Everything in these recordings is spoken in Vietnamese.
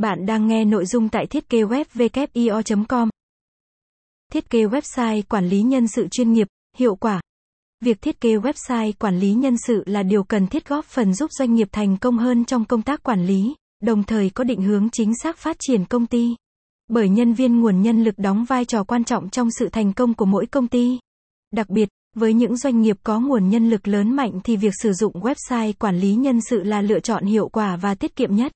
Bạn đang nghe nội dung tại thiết kế web com Thiết kế website quản lý nhân sự chuyên nghiệp, hiệu quả. Việc thiết kế website quản lý nhân sự là điều cần thiết góp phần giúp doanh nghiệp thành công hơn trong công tác quản lý, đồng thời có định hướng chính xác phát triển công ty. Bởi nhân viên nguồn nhân lực đóng vai trò quan trọng trong sự thành công của mỗi công ty. Đặc biệt, với những doanh nghiệp có nguồn nhân lực lớn mạnh thì việc sử dụng website quản lý nhân sự là lựa chọn hiệu quả và tiết kiệm nhất.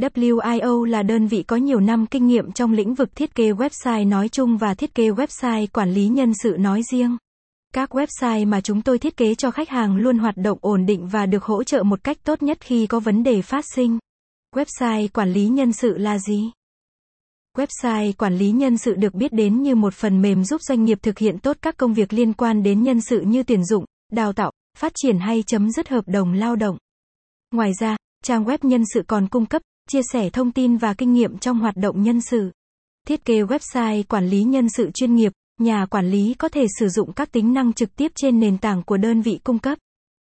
WIO là đơn vị có nhiều năm kinh nghiệm trong lĩnh vực thiết kế website nói chung và thiết kế website quản lý nhân sự nói riêng. Các website mà chúng tôi thiết kế cho khách hàng luôn hoạt động ổn định và được hỗ trợ một cách tốt nhất khi có vấn đề phát sinh. Website quản lý nhân sự là gì? Website quản lý nhân sự được biết đến như một phần mềm giúp doanh nghiệp thực hiện tốt các công việc liên quan đến nhân sự như tuyển dụng, đào tạo, phát triển hay chấm dứt hợp đồng lao động. Ngoài ra, trang web nhân sự còn cung cấp chia sẻ thông tin và kinh nghiệm trong hoạt động nhân sự. Thiết kế website quản lý nhân sự chuyên nghiệp, nhà quản lý có thể sử dụng các tính năng trực tiếp trên nền tảng của đơn vị cung cấp.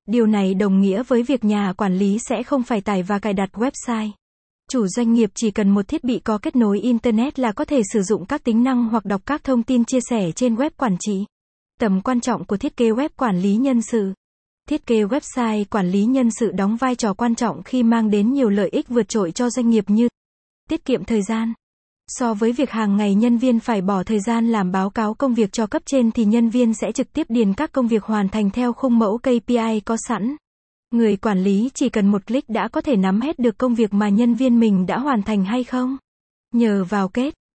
Điều này đồng nghĩa với việc nhà quản lý sẽ không phải tải và cài đặt website. Chủ doanh nghiệp chỉ cần một thiết bị có kết nối Internet là có thể sử dụng các tính năng hoặc đọc các thông tin chia sẻ trên web quản trị. Tầm quan trọng của thiết kế web quản lý nhân sự. Thiết kế website quản lý nhân sự đóng vai trò quan trọng khi mang đến nhiều lợi ích vượt trội cho doanh nghiệp như tiết kiệm thời gian. So với việc hàng ngày nhân viên phải bỏ thời gian làm báo cáo công việc cho cấp trên thì nhân viên sẽ trực tiếp điền các công việc hoàn thành theo khung mẫu KPI có sẵn. Người quản lý chỉ cần một click đã có thể nắm hết được công việc mà nhân viên mình đã hoàn thành hay không. Nhờ vào kết